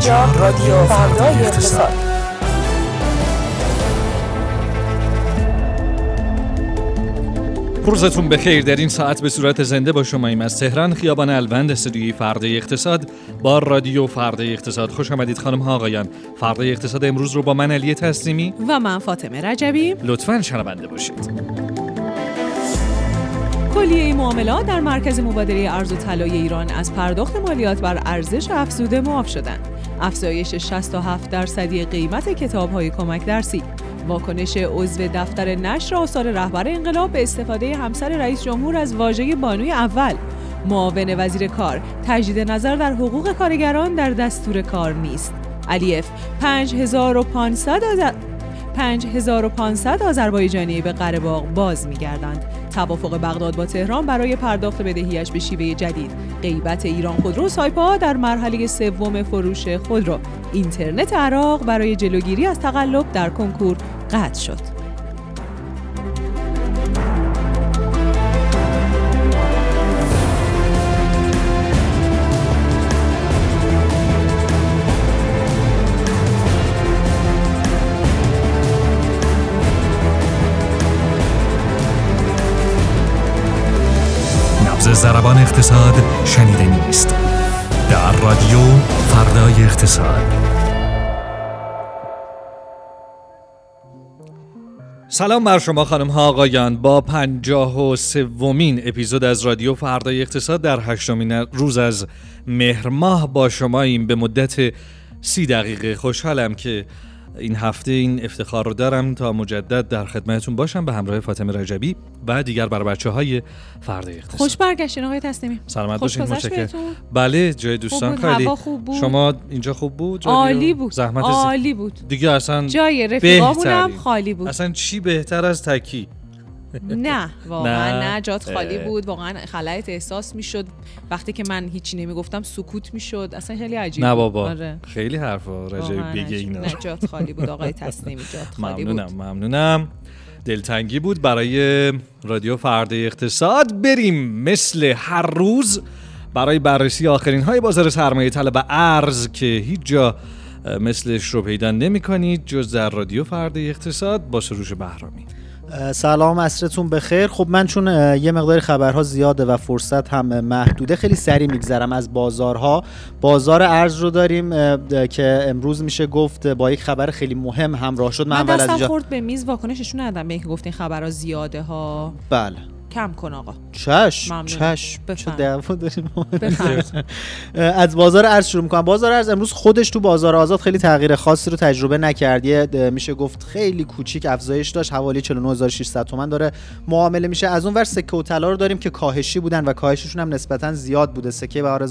اینجا رادیو فردای اقتصاد. روزتون بخیر. در این ساعت به صورت زنده با شما ایم از تهران. خیابان الوند استودیوی فردا اقتصاد با رادیو فردا اقتصاد. خوش آمدید خانم ها آقایان. فردا اقتصاد امروز رو با من علی تسلیمی و من فاطمه رجبی. لطفا شنونده باشید. کلیه معاملات در مرکز مبادله ارز و طلای ایران از پرداخت مالیات بر ارزش افزوده معاف شدند. افزایش 67 درصدی قیمت کتاب‌های کمک درسی. واکنش عضو دفتر نشر آثار رهبر انقلاب به استفاده همسر رئیس جمهور از واژه بانوی اول. معاون وزیر کار. تجدید نظر در حقوق کارگران در دستور کار نیست. علیف 5500 5500 آذربایجانی به قره باز می‌گردند. توافق بغداد با تهران برای پرداخت بدهیش به شیوه جدید. غیبت ایران خودرو سایپا در مرحله سوم فروش خودرو. اینترنت عراق برای جلوگیری از تقلب در کنکور قطع شد. زربان اقتصاد شنیده نیست. در رادیو فردای اقتصاد. سلام بر شما خانم ها آقایان. با پنجاه و سومین اپیزود از رادیو فردای اقتصاد در هشتمین روز از مهر ماه با شما این به مدت سی دقیقه خوشحالم که این هفته این افتخار رو دارم تا مجدد در خدمتتون باشم به همراه فاطمه رجبی و دیگر بر بچه های فرد اقتصاد. خوش برگشتین آقای تسلیمی. سلامت باشین متشکرم. بله جای دوستان خیلی. خوب بود. شما اینجا خوب بود؟ عالی بود زحمت عالی بود. دیگه اصلا جای رفیقامونم خالی بود. اصلا چی بهتر از تکی؟ نه واقعا نه. جات خالی بود. واقعا خلایت احساس می‌شد. وقتی که من هیچی نمی‌گفتم سکوت می‌شد. اصلا خیلی عجیب نه بابا. آره. خیلی حرفا رجای بگه اینا. نه جات خالی بود. آقای تسلیمی جات خالی ممنونم بود. ممنونم دلتنگی بود برای رادیو فردا اقتصاد. بریم مثل هر روز برای بررسی آخرین های بازار سرمایه طلب و ارز که هیچ جا مثلش رو پیدا نمی کنید جز در رادیو فردا اقتصاد با سروش بهرامی. سلام عصرتون بخیر. خب من چون یه مقدار خبرها زیاده و فرصت هم محدوده خیلی سریع میگذرم از بازارها. بازار ارز رو داریم که امروز میشه گفت با یک خبر خیلی مهم همراه شد. من, من دستم خورد به میز واکنششون ندادم به اینکه گفتین خبرها زیاده ها. بله. کم کن آقا. چشم چشم چه دعوا داریم از بازار ارز شروع می‌کنم. بازار ارز امروز خودش تو بازار آزاد خیلی تغییر خاصی رو تجربه نکرد. میشه گفت خیلی کوچیک افزایش داشت. حوالی 49600 تومان داره معامله میشه. از اون ور سکه و طلا رو داریم که کاهشی بودن و کاهششون هم نسبتا زیاد بوده. سکه بهار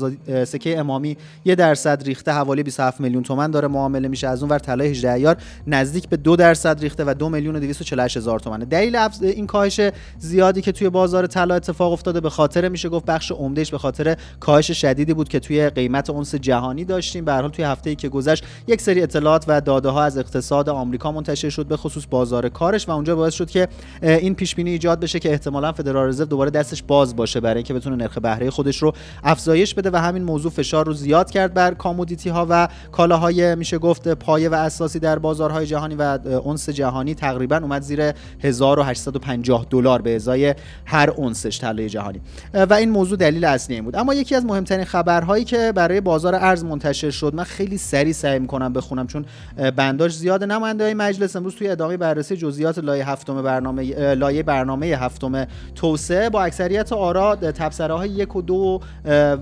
سکه امامی یه درصد ریخته حوالی 27 میلیون تومان داره معامله میشه. از اون ور طلای 18 ایار نزدیک به 2 درصد ریخته و 2 میلیون و 248 هزار تومان دلیل این کاهش زیادی که توی بازار طلا اتفاق افتاده. به خاطر میشه گفت بخش عمدهش به خاطر کاهش شدیدی بود که توی قیمت اونس جهانی داشتیم. به حال توی هفته ای که گذشت یک سری اطلاعات و داده ها از اقتصاد آمریکا منتشر شد به خصوص بازار کارش و اونجا باعث شد که این پیش بینی ایجاد بشه که احتمالا فدرال رزرو دوباره دستش باز باشه برای اینکه بتونه نرخ بهره خودش رو افزایش بده و همین موضوع فشار رو زیاد کرد بر کامودیتی ها و کالاهای میشه گفت پایه و اساسی در بازارهای جهانی و اونس جهانی. تقریبا اومد زیر 1850 دلار به ازای هر اونسش طلای جهانی. و این موضوع دلیل اصلی این بود. اما یکی از مهمترین خبرهایی که برای بازار ارز منتشر شد من خیلی سریع سعی می‌کنم بخونم چون بنداج زیاد نماینده های مجلس امروز توی ادامه بررسی جزئیات لایه هفتم برنامه لایه برنامه هفتم توسعه با اکثریت آرا تبصره های یک و دو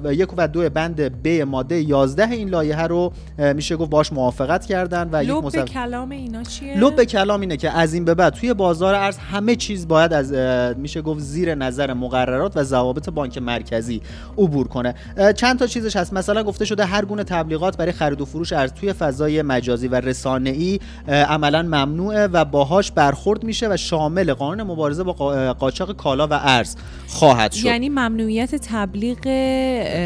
یک و دو بند ب ماده 11 این لایحه رو میشه گفت باش موافقت کردن و یک مصف... کلام اینا چیه؟ لب کلام اینه که از این به بعد توی بازار ارز همه چیز باید از میشه گفت زیر نظر مقررات و ضوابط بانک مرکزی عبور کنه. چند تا چیزش هست. مثلا گفته شده هر گونه تبلیغات برای خرید و فروش ارز توی فضای مجازی و رسانه‌ای عملا ممنوعه و باهاش برخورد میشه و شامل قانون مبارزه با قاچاق کالا و ارز خواهد شد. یعنی ممنوعیت تبلیغ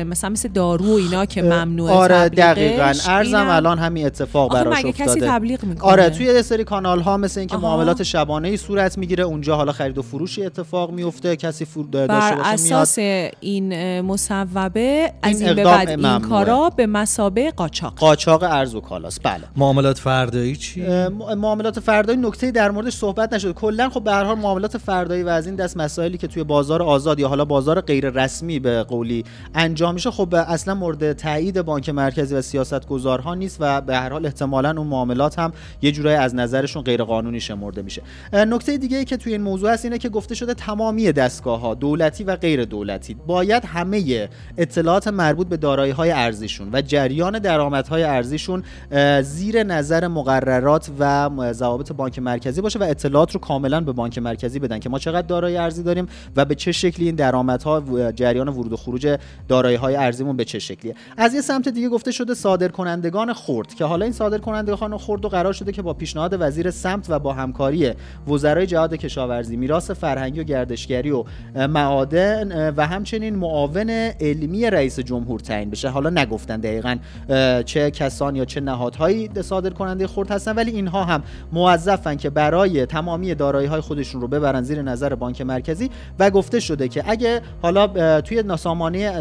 مثلا مثل دارو و اینا که ممنوعه آره دقیقاً. ارزم الان همین اتفاق براش افتاده کسی تبلیغ می‌کنه؟ آره توی یه سری کانال ها مثل اینکه معاملات شبانه ای صورت می‌گیره اونجا حالا خرید و فروشی اتفاق میفته بیفته کسی فور داشته بر باشه اساس میاد این مصوبه از این این به بعد این ممنوعه. کارا به مسابه قاچاق. قاچاق ارز و کالاست بله. معاملات فردایی چی؟ معاملات فردایی نکته در موردش صحبت نشده. کلا خب به هر حال معاملات فردایی و از این دست مسائلی که توی بازار آزاد یا حالا بازار غیر رسمی به قولی انجام میشه خب اصلا مورد تایید بانک مرکزی و سیاستگزارها نیست و به هر حال احتمالا اون معاملات هم یه جورایی از نظرشون غیر قانونی شمرده میشه. نکته دیگه ای که توی این موضوع هست اینه که گفته شده تمامی دستگاه ها دولتی و غیر دولتی باید همه اطلاعات مربوط به دارایی های ارزیشون و جریان درآمدهای ارزیشون زیر نظر مقررات و ضوابط بانک مرکزی باشه و اطلاعات رو کاملا به بانک مرکزی بدن که ما چقدر دارایی ارزی داریم و به چه شکلی این درآمدها و جریان ورود و خروج دارایی های ارزیمون به چه شکلیه. از یه سمت دیگه گفته شده صادر کنندگان خرد که حالا این صادر کنندگان خرد رو قرار شده که با پیشنهاد وزیر سمت و با همکاری وزرای جهاد کشاورزی میراث فرهنگی و گردشگری و معادن و همچنین معاون علمی رئیس جمهور تعیین بشه. حالا نگفتن دقیقا چه کسان یا چه نهادهایی صادر کننده خرد هستن ولی اینها هم موظفن که برای تمامی دارایی های خودشون رو ببرن زیر نظر بانک مرکزی. و گفته شده که اگه حالا توی ناسامانه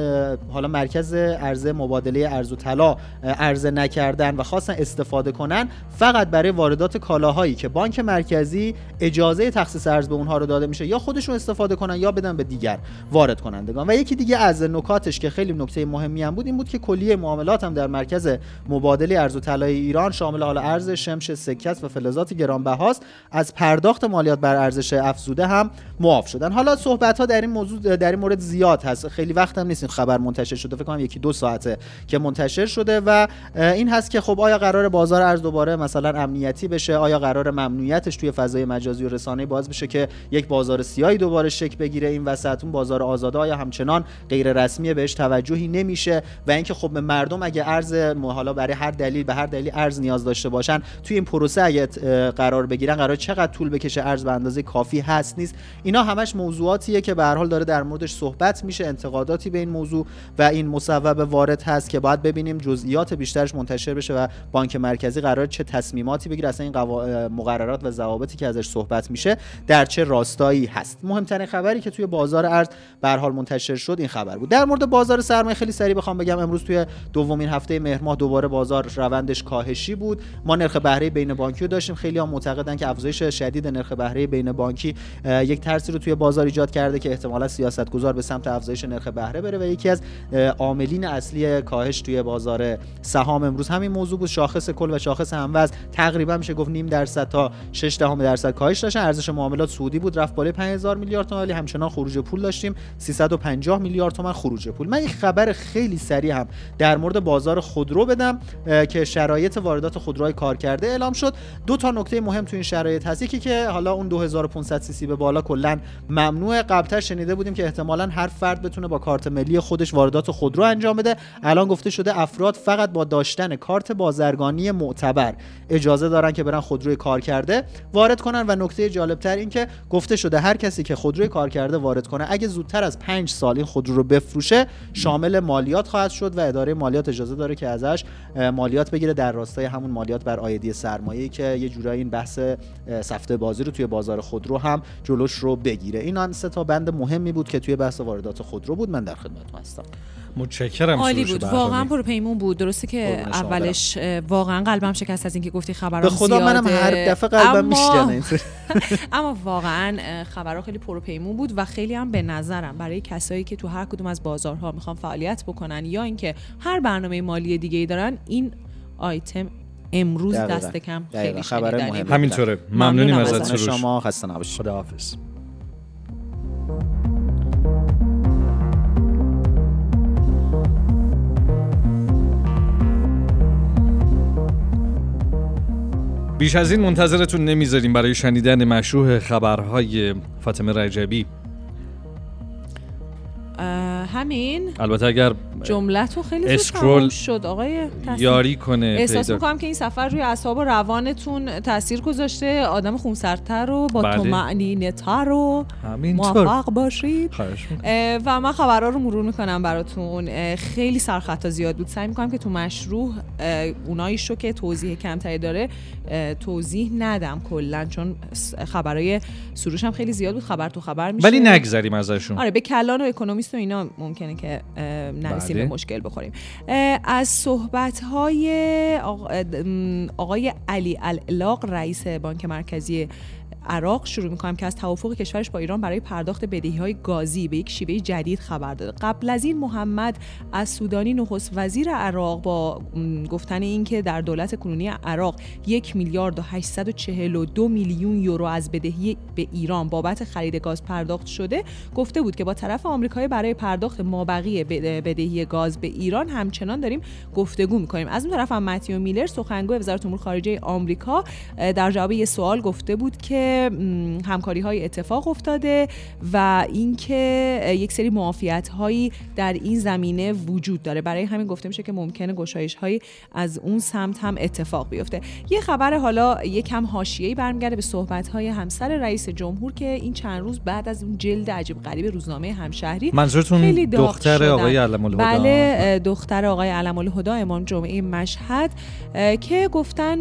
حالا مرکز عرضه مبادله ارز و طلا عرضه نکردن و خواستن استفاده کنن فقط برای واردات کالاهایی که بانک مرکزی اجازه تخصیص ارز به اونها رو داده میشه یا خودشون استفاده کنن یا بدن به دیگر وارد کنندگان. و یکی دیگه از نکاتش که خیلی نکته مهمی هم بود این بود که کلیه معاملات هم در مرکز مبادله ارز و طلای ایران شامل حال ارز شمش سکه و فلزات گرانبهاست. از پرداخت مالیات بر ارزش افزوده هم معاف شدن. حالا صحبت ها در این موضوع در این مورد زیاد هست. خیلی وقت هم نیست خبر منتشر شده. فکر کنم یکی دو ساعته که منتشر شده و این هست که خب آیا قرار بازار ارز دوباره مثلا امنیتی بشه؟ آیا قرار ممنوعیتش توی فضای مجازی و رسانه‌ای باز بشه که یک بازار سیاهی دوباره شکل بگیره این وسط اون بازار آزاده آیا همچنان غیر رسمی بهش توجهی نمیشه و اینکه خب به مردم اگه ارز حالا برای هر دلیل به هر دلیل ارز نیاز داشته باشن توی این پروسه اگه قرار بگیرن قرار چقدر طول بکشه ارز به اندازه کافی هست نیست. اینا همش موضوعاتیه که به هر حال داره در موردش صحبت میشه انتقاداتی به این موضوع و این مصوب وارد هست که باید ببینیم جزئیات بیشترش منتشر بشه و بانک مرکزی قرار چه تصمیماتی بگیره اصلا این قوا... مقررات و ضوابطی که ازش صحبت میشه در چه راستایی هست. مهمترین خبری که توی بازار ارز به حال منتشر شد این خبر بود. در مورد بازار سرمایه خیلی سریع بخوام بگم امروز توی دومین هفته مهر ماه دوباره بازار روندش کاهشی بود. ما نرخ بهره بین بانکی رو داشتیم. خیلی ها معتقدن که افزایش شدید نرخ بهره بین بانکی یک ترسی رو توی بازار ایجاد کرده که احتمالا سیاستگزار به سمت افزایش نرخ بهره بره و یکی از عاملین اصلی کاهش توی بازار سهام امروز همین موضوع بود. شاخص کل و شاخص هموز تقریبا میشه گفت نیم درصد تا 6 دهم درصد کاهش داشتن. ارزش معاملات سعودی بود. رفت بالای 5000 میلیارد. تومان ولی همچنان خروج پول داشتیم. 350 میلیارد تومان خروج پول. من یک خبر خیلی سریع هم در مورد بازار خودرو بدم که شرایط واردات خودروهای کار کرده اعلام شد. دو تا نکته مهم تو این شرایط هست. یکی که حالا اون 2500 سی سی به بالا کلا ممنوع قبلتر شنیده بودیم که احتمالا هر فرد بتونه با کارت ملی خودش واردات خودرو انجام بده. الان گفته شده افراد فقط با داشتن کارت بازرگانی معتبر اجازه دارن که برن خودروی کار کرده وارد کنن. و نکته جالبتر این که گفته شده هر کسی که خودروی کار کرده وارد کنه. اگه زودتر از 5 سال این خودرو رو بفروشه شامل مالیات خواهد شد و اداره مالیات اجازه داره که ازش مالیات بگیره. در راستای همون مالیات بر آیدی سرمایه‌ای که یه جورایی این بحث سفته بازی رو توی بازار خودرو هم جلوش رو بگیره. این آن سه تا بند مهمی بود که توی بحث واردات خودرو بود. من در خدمتتون هستم. متشکرم عالی بود. واقعا پرپیمون بود درسته که شما اولش واقعا قلبم شکست از اینکه گفتی خبرام به خدا منم. هر دفعه قلبم اما- میشکنه. اما واقعا خبرها خیلی پرپیمون بود و خیلی هم به نظرم برای کسایی که تو هر کدوم از بازارها می‌خوان فعالیت بکنن یا اینکه هر برنامه مالی دیگه ای دارن این آیتم امروز دقیقاً. دست کم. خیلی خبر. بود. همینطوره ممنونیم ازت. ازت سروش شما خسته نباشید خداحافظ بیش از این منتظرتون نمی‌ذاریم برای شنیدن مشروع خبرهای فاطمه رجبی. همین. البته اگر جمله تو خیلی زود اسکرول شد آقای تحصیل. یاری کنه احساس پیدا می‌کنم که این سفر روی اعصاب و روانتون تاثیر گذاشته. آدم خونسردتر و با بله. تو معنی تر و همینطور. موفق باشید. و من خبرها رو مرور می‌کنم براتون. خیلی سرخطا زیاد بود. سعی می‌کنم که تو مشروع اه، اوناییش رو که توضیح کمتری داره توضیح ندم کلا چون خبرهای سروش هم خیلی زیاد بود. خبر تو خبر میشه. ولی نگذریم ازشون. آره به کلان و اکونومیست و اینا ممکنه که نرسیم بله. به مشکل بخوریم از صحبت های آقای علی الالاق رئیس بانک مرکزی عراق شروع می‌کنم که از توافق کشورش با ایران برای پرداخت بدهی های گازی به یک شیوه جدید خبر داده. قبل از این محمد از سودانی نخست وزیر عراق با گفتن اینکه در دولت کنونی عراق یک میلیارد و 842 میلیون یورو از بدهی به ایران بابت خرید گاز پرداخت شده گفته بود که با طرف آمریکایی برای پرداخت مابقی بد- بدهی گاز به ایران همچنان داریم گفتگو می‌کنیم. از اون طرف هم متیو میلر سخنگوی وزارت امور خارجه آمریکا در جواب یه سوال گفته بود که همکاری های اتفاق افتاده و اینکه یک سری معافیت هایی در این زمینه وجود داره. برای همین گفته میشه که ممکنه گشایش هایی از اون سمت هم اتفاق بیفته. یه خبر حالا یکم حاشیه‌ای برمیگرده به صحبت های همسر رئیس جمهور که این چند روز بعد از اون جلد عجیب غریب روزنامه همشهری منظورتون خیلی دختر شدن. آقای علم الهدا بله دختر آقای علم الهدا امام جمعه مشهد که گفتن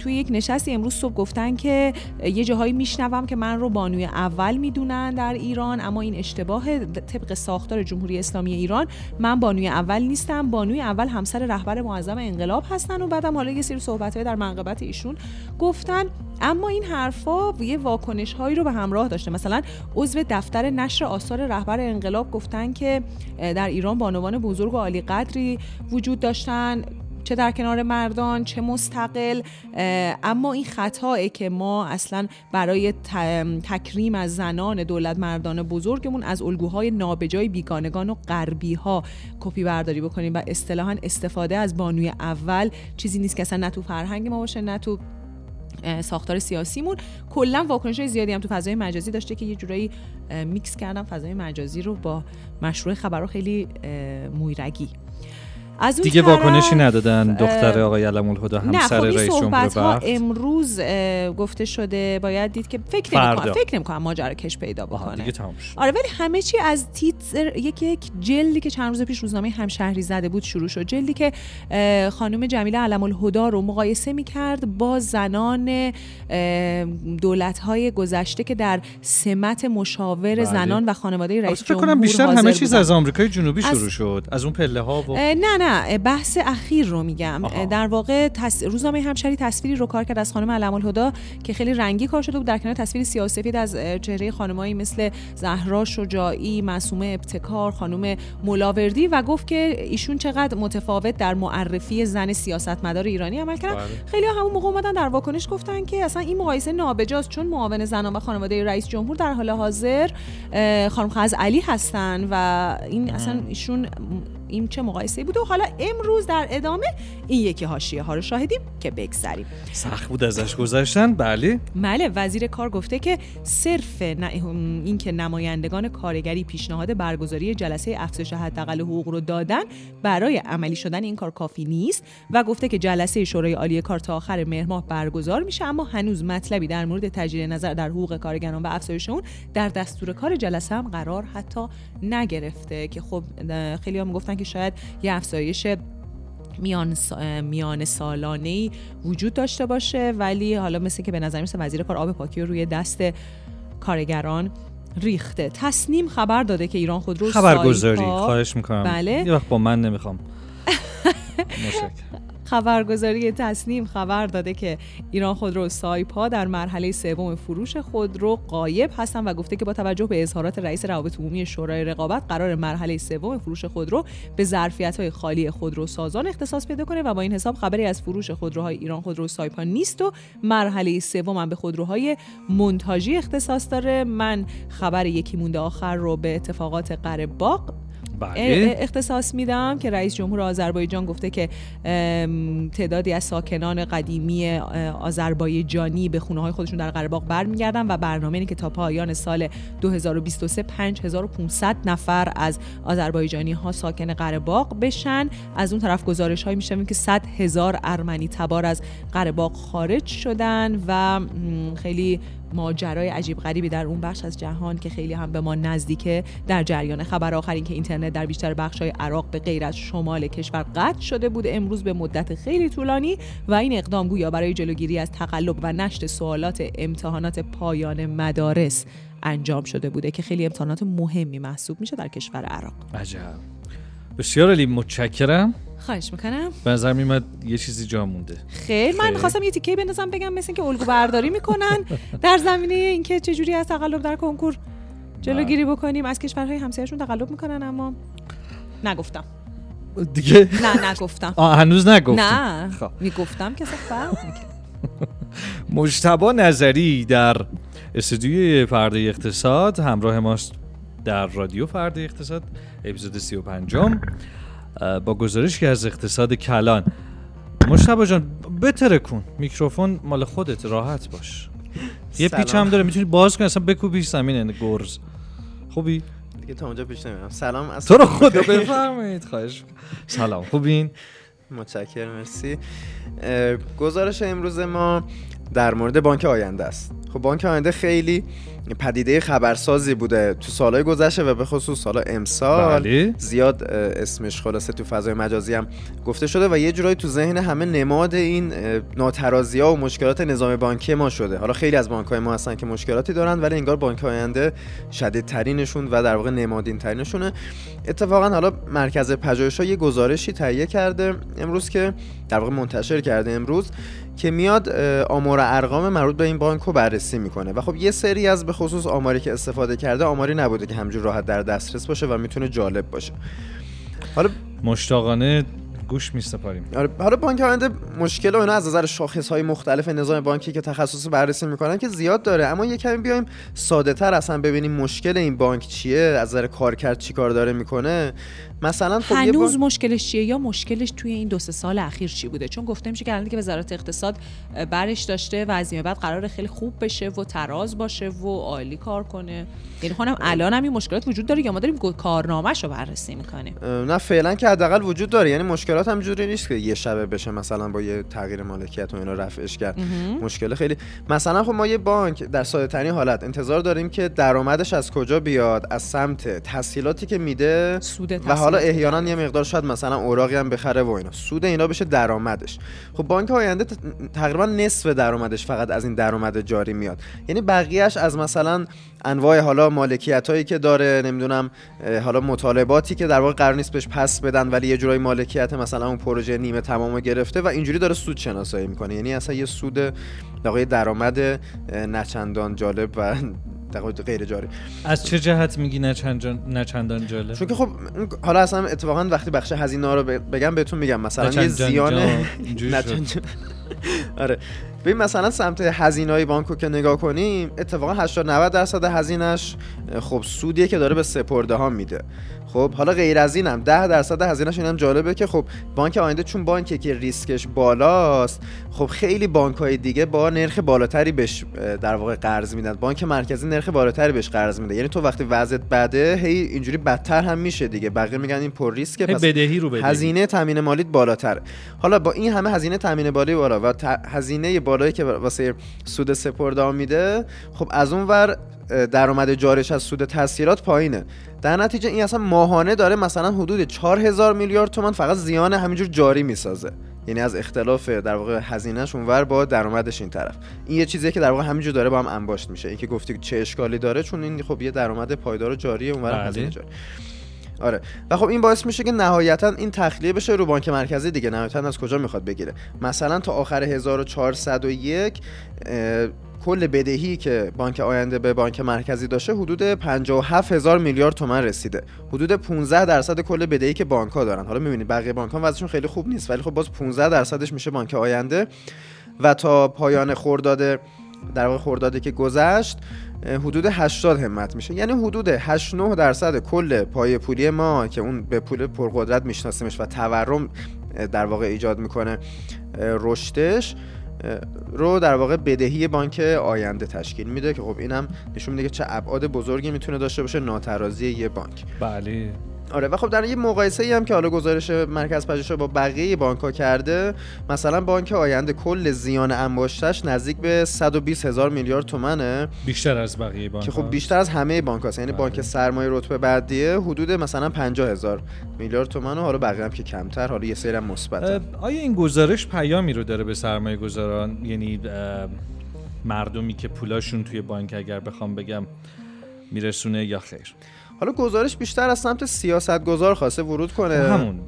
توی یک نشستی امروز صبح گفتن که یه جاهایی میشنوم که من رو بانوی اول می‌دونن در ایران اما این اشتباه طبق ساختار جمهوری اسلامی ایران من بانوی اول نیستم. بانوی اول همسر رهبر معظم انقلاب هستن و بعدم حالا یه سری صحبت در منقبت ایشون گفتن. اما این حرفا یه واکنش هایی رو به همراه داشته. مثلا عضو دفتر نشر آثار رهبر انقلاب گفتن که در ایران بانوان بزرگ و عالی قدری وجود داشتن. چه در کنار مردان چه مستقل اما این خطاه که ما اصلا برای تکریم از زنان دولت مردان بزرگمون از الگوهای نابجای بیگانگان و غربی ها کپی برداری بکنیم و اصطلاحا استفاده از بانوی اول. چیزی نیست که اصلا نه تو فرهنگ ما باشه نه تو ساختار سیاسیمون. کلا واکنش های زیادی هم تو فضای مجازی داشته که یه جورایی میکس کردم فضای مجازی رو با مشروع خبرها خیلی مویرگی. از اون دیگه واکنشی ندادن دختر آقای علم الهدا نه همسر خب رئیس جمهور ها امروز گفته شده باید دید که فکر. نمی‌کنم فکر نمی‌کنم ماجرا کش پیدا بکنه دیگه آره ولی همه چی از تیتر یک یک جلدی که چند روز پیش روزنامه همشهری زده بود شروع شد جلدی که خانم جمیله علم الهدا رو مقایسه می کرد با زنان دولت های گذشته که در سمت مشاور بله. زنان و خانواده رئیس البته فکر جمهور کنم بیشتر همه چیز. از آمریکای جنوبی شروع شد از اون پله ها و اه، نه نه بحث اخیر رو میگم آها. در واقع تص... روزنامه همشهری تصویری رو کار کرد از خانم علم الهدا که خیلی رنگی کار شده بود در کنار تصویر سیاسفید از چهره خانمایی مثل زهرا شجاعی معصومه ابتکار خانم ملاوردی و گفت که ایشون چقدر متفاوت در معرفی زن سیاستمدار ایرانی عمل کردن بله. خیلی ها همون موقع اومدن در واکنش گفتن که اصلا این مقایسه نابجاست چون معاون زنان و خانواده رئیس جمهور در حال حاضر خانم خز علی هستن و این اصلا ایشون این چه مقایسه بود و حالا امروز در ادامه این یکی حاشیه ها رو شاهدیم که بگذریم. سخت بود ازش گذشتن؟ بله. بله وزیر کار گفته که صرف ن- اینکه نمایندگان کارگری پیشنهاد برگزاری جلسه افزایش حداقل حقوق رو دادن برای عملی شدن این کار کافی نیست و گفته که جلسه شورای عالی کار تا آخر مهر ماه برگزار میشه اما هنوز مطلبی در مورد تجدید نظر در حقوق کارگران و افزایش اون در دستور کار جلسه هم قرار حتی نگرفته که خب خیلی هم گفتن که شاید یه افزایش میان, سا... میان سالانه ای وجود داشته باشه ولی حالا مثل که به نظر میسه وزیر کار آب پاکی رو روی دست کارگران ریخته. تصنیم خبر داده که ایران خودرو خبرگزاری. سایپا- خواهش می‌کنم. بله. یه وقت با من نمی‌خوام. خبرگزاری تصنیم خبر داده که ایران خودرو سایپا در مرحله سوم فروش خودرو قایب هستن و گفته که با توجه به اظهارات رئیس روابط عمومی شورای رقابت قرار مرحله سوم فروش خودرو به ظرفیت های خالی خودرو سازان اختصاص پیدا کنه و با این حساب خبری از فروش خودروهای ایران خودرو سایپا نیست و مرحله سوم هم به خودروهای مونتاژی اختصاص داره. من خبر یکی مونده آخر رو به اتفاقات قره باغ بله. اختصاص میدم که رئیس جمهور آذربایجان گفته که تعدادی از ساکنان قدیمی آذربایجانی به خونه های خودشون در قره برمیگردن و برنامه اینه که تا پایان سال 2023 5500 نفر از آذربایجانی ها ساکن قره بشن از اون طرف گزارش های می‌شویم که 100 هزار ارمنی تبار از قره خارج شدن و خیلی ماجرای عجیب غریبی در اون بخش از جهان که خیلی هم به ما نزدیکه. در جریان خبر آخرین که اینترنت در بیشتر بخش های عراق به غیر از شمال کشور قطع شده بود امروز به مدت خیلی طولانی و این اقدام گویا برای جلوگیری از تقلب و نشت سوالات امتحانات پایان مدارس انجام شده بوده که خیلی امتحانات مهمی محسوب میشه در کشور عراق. عجب. بسیار علی متشکرم. خواهش می‌کنم. به نظر میمد یه چیزی جا مونده. خیلی من خواستم یه تیکه بندازم بگم مثل که الگو برداری می‌کنن. در زمینه اینکه چجوری از تقلب در کنکور جلوگیری بکنیم از کشورهای همسایه‌شون تقلب می‌کنن اما نگفتم. دیگه؟ نه نگفتم. آه هنوز نگفتم نه خب. می‌گفتم که فرق مجتبا نظری در استودیوی فرد اقتصاد همراه ماست. در رادیو فرد اقتصاد اپیزود 35 با گزارش که از اقتصاد کلان. مشتبه جان بتره کن. میکروفون مال خودت راحت باش. یه پیچ هم داره می‌تونی باز کنی اصلا بکوبی زمین گرز. خوبی؟ دیگه تا اونجا پیش نمیرم. سلام تو رو خدا. بفرمایید. خواهش سلام. خوبین؟ متشکرم مرسی. گزارش امروز ما در مورد بانک آینده است. خب بانک آینده خیلی پدیده خبرسازی بوده تو سالهای گذشته و به خصوص سال امسال بله. زیاد اسمش خلاصه تو فضای مجازی هم گفته شده و یه جورایی تو ذهن همه نماد این ناترازی ها و مشکلات نظام بانکی ما شده. حالا خیلی از بانک های ما هستن که مشکلاتی دارن ولی انگار بانک آینده شدید ترینشون و در واقع نمادین ترینشونه اتفاقا حالا مرکز پژوهش ها یه گزارشی تهیه کرده امروز که در واقع منتشر کرده امروز. که میاد آمار ارقام مربوط به این بانک رو بررسی می‌کنه. و خب یه سری از به خصوص آماری که استفاده کرده آماری نبوده که همجور راحت در دسترس باشه و می‌تونه جالب باشه. حالا مشتاقانه گوش میسپاریم آره حالا بانک آینده مشکل اون از نظر شاخص های مختلف نظام بانکی که تخصص بررسی می‌کنن که زیاد داره. اما یه کمی بیایم ساده تر اصلا ببینیم مشکل این بانک چیه از نظر کارکرد چیکار داره می‌کنه. مثلا خب هنوز مشکلش چیه؟ یا مشکلش توی این دو سه سال اخیر چی بوده؟ چون گفته میشه که الان که وزارت اقتصاد برش داشته و از بعد قرار خیلی خوب بشه و تراز باشه و عالی کار کنه. یعنی خودم الان هم این مشکلات وجود داره یا ما داریم کارنامه‌شو بررسی می‌کنیم؟ نه فعلا که حداقل وجود داره. یعنی مشکلات هم جوری نیست که یه شبه بشه مثلا با یه تغییر مالکیت و اینا رفعش کرد. مشکل خیلی مثلا خب ما یه بانک در ساده ترین حالت انتظار داریم که درآمدش از کجا بیاد؟ از سمت تسهیلاتی که میده سود حالا احیانا یه مقدار شاید مثلا اوراقی هم بخره و اینا. سود اینا بشه درآمدش. خب بانک آینده تقریبا نصف درآمدش فقط از این درآمد جاری میاد. یعنی بقیهش از مثلا انواع حالا مالکیت هایی که داره نمی‌دونم حالا مطالباتی که در واقع قرار نیست بهش پس بدن ولی یه جورایی مالکیت مثلا اون پروژه نیمه تمام گرفته و اینجوری داره سود شناسایی می‌کنه. یعنی اصلا یه سود در درآمد نچندان جالب و غیر جاری. از چه جهت میگی نه چندان جالب چون که خب حالا اصلا اتفاقا وقتی بخش هزینه رو بگم بهتون میگم. مثلا یه زیان آره. ببین مثلا سمت هزینه های بانکو که نگاه کنیم اتفاقا 80 90 درصد هزینهش خب سودیه که داره به سپرده ها میده. خب حالا غیر از اینم 10 درصد هزینهش اینم جالبه که خب بانک آینده چون بانکی که ریسکش بالاست خب خیلی بانک های دیگه با نرخ بالاتری بهش در واقع قرض میدن. بانک مرکزی نرخ بالاتری بهش قرض میده. یعنی تو وقتی وضعیت بده هی اینجوری بدتر هم میشه دیگه. بقیه میگن این پر ریسکه پس بدهی رو بدهی. هزینه تامین مالیت بالاتر. حالا با این همه هزینه تامین مالی بالا و هزینه بالایی که واسه سود سپرده میده خب از اون ور درآمد جارش از سود تسهیلات پایینه. در نتیجه این اصلا ماهانه داره مثلا حدود 4000 میلیارد تومان فقط زیان همینجور جاری می‌سازه. یعنی از اختلاف در واقع هزینهش اونور با درآمدش این طرف. این یه چیزیه که در واقع همینجور داره با هم انباشت میشه. اینکه گفتی چه اشکالی داره چون این خب یه درآمد پایدار و جاریه اونور بله. هزینه جاری. آره. و خب این باعث میشه که نهایتا این تخلیه بشه رو بانک مرکزی دیگه. نهایتا از کجا می‌خواد بگیره؟ مثلا تا آخر 1401 کل بدهی که بانک آینده به بانک مرکزی داشته حدود 57 هزار میلیارد تومن رسیده. حدود 15 درصد کل بدهی که بانک ها دارن. حالا می‌بینید بقیه بانک ها وضعشون خیلی خوب نیست ولی خب باز 15 درصدش میشه بانک آینده. و تا پایان خرداد در واقع خردادی که گذشت حدود 80 همت میشه. یعنی حدود 8 9 درصد کل پای پولی ما که اون به پول پرقدرت میشناسیمش و تورم در واقع ایجاد می‌کنه رشدش رو در واقع بدهی بانک آینده تشکیل میده که خب اینم نشون میده که چه ابعاد بزرگی می‌تونه داشته باشه ناترازی یه بانک. بله. آره و خب در یه مقایسه ای هم که حالا گزارش مرکز پژوهش با بقیه بانک ها کرده مثلا بانک آینده کل زیان انباشتش نزدیک به 120 هزار میلیارد تومنه. بیشتر از بقیه بانک که خب بیشتر از همه بانک هاست. یعنی بانک بله. سرمایه رتبه بعدیه حدود مثلا 50 هزار میلیارد تومن و حالا بقیه هم که کمتر. حالا یه سری هم مثبت آیا این گزارش پیامی رو داره به سرمایه گذاران؟ یعنی مردمی که پولاشون توی بانک اگر بخوام بگم میرسونه یا خیر؟ حالا گزارش بیشتر از سمت سیاست گذار خواسته ورود کنه. همون.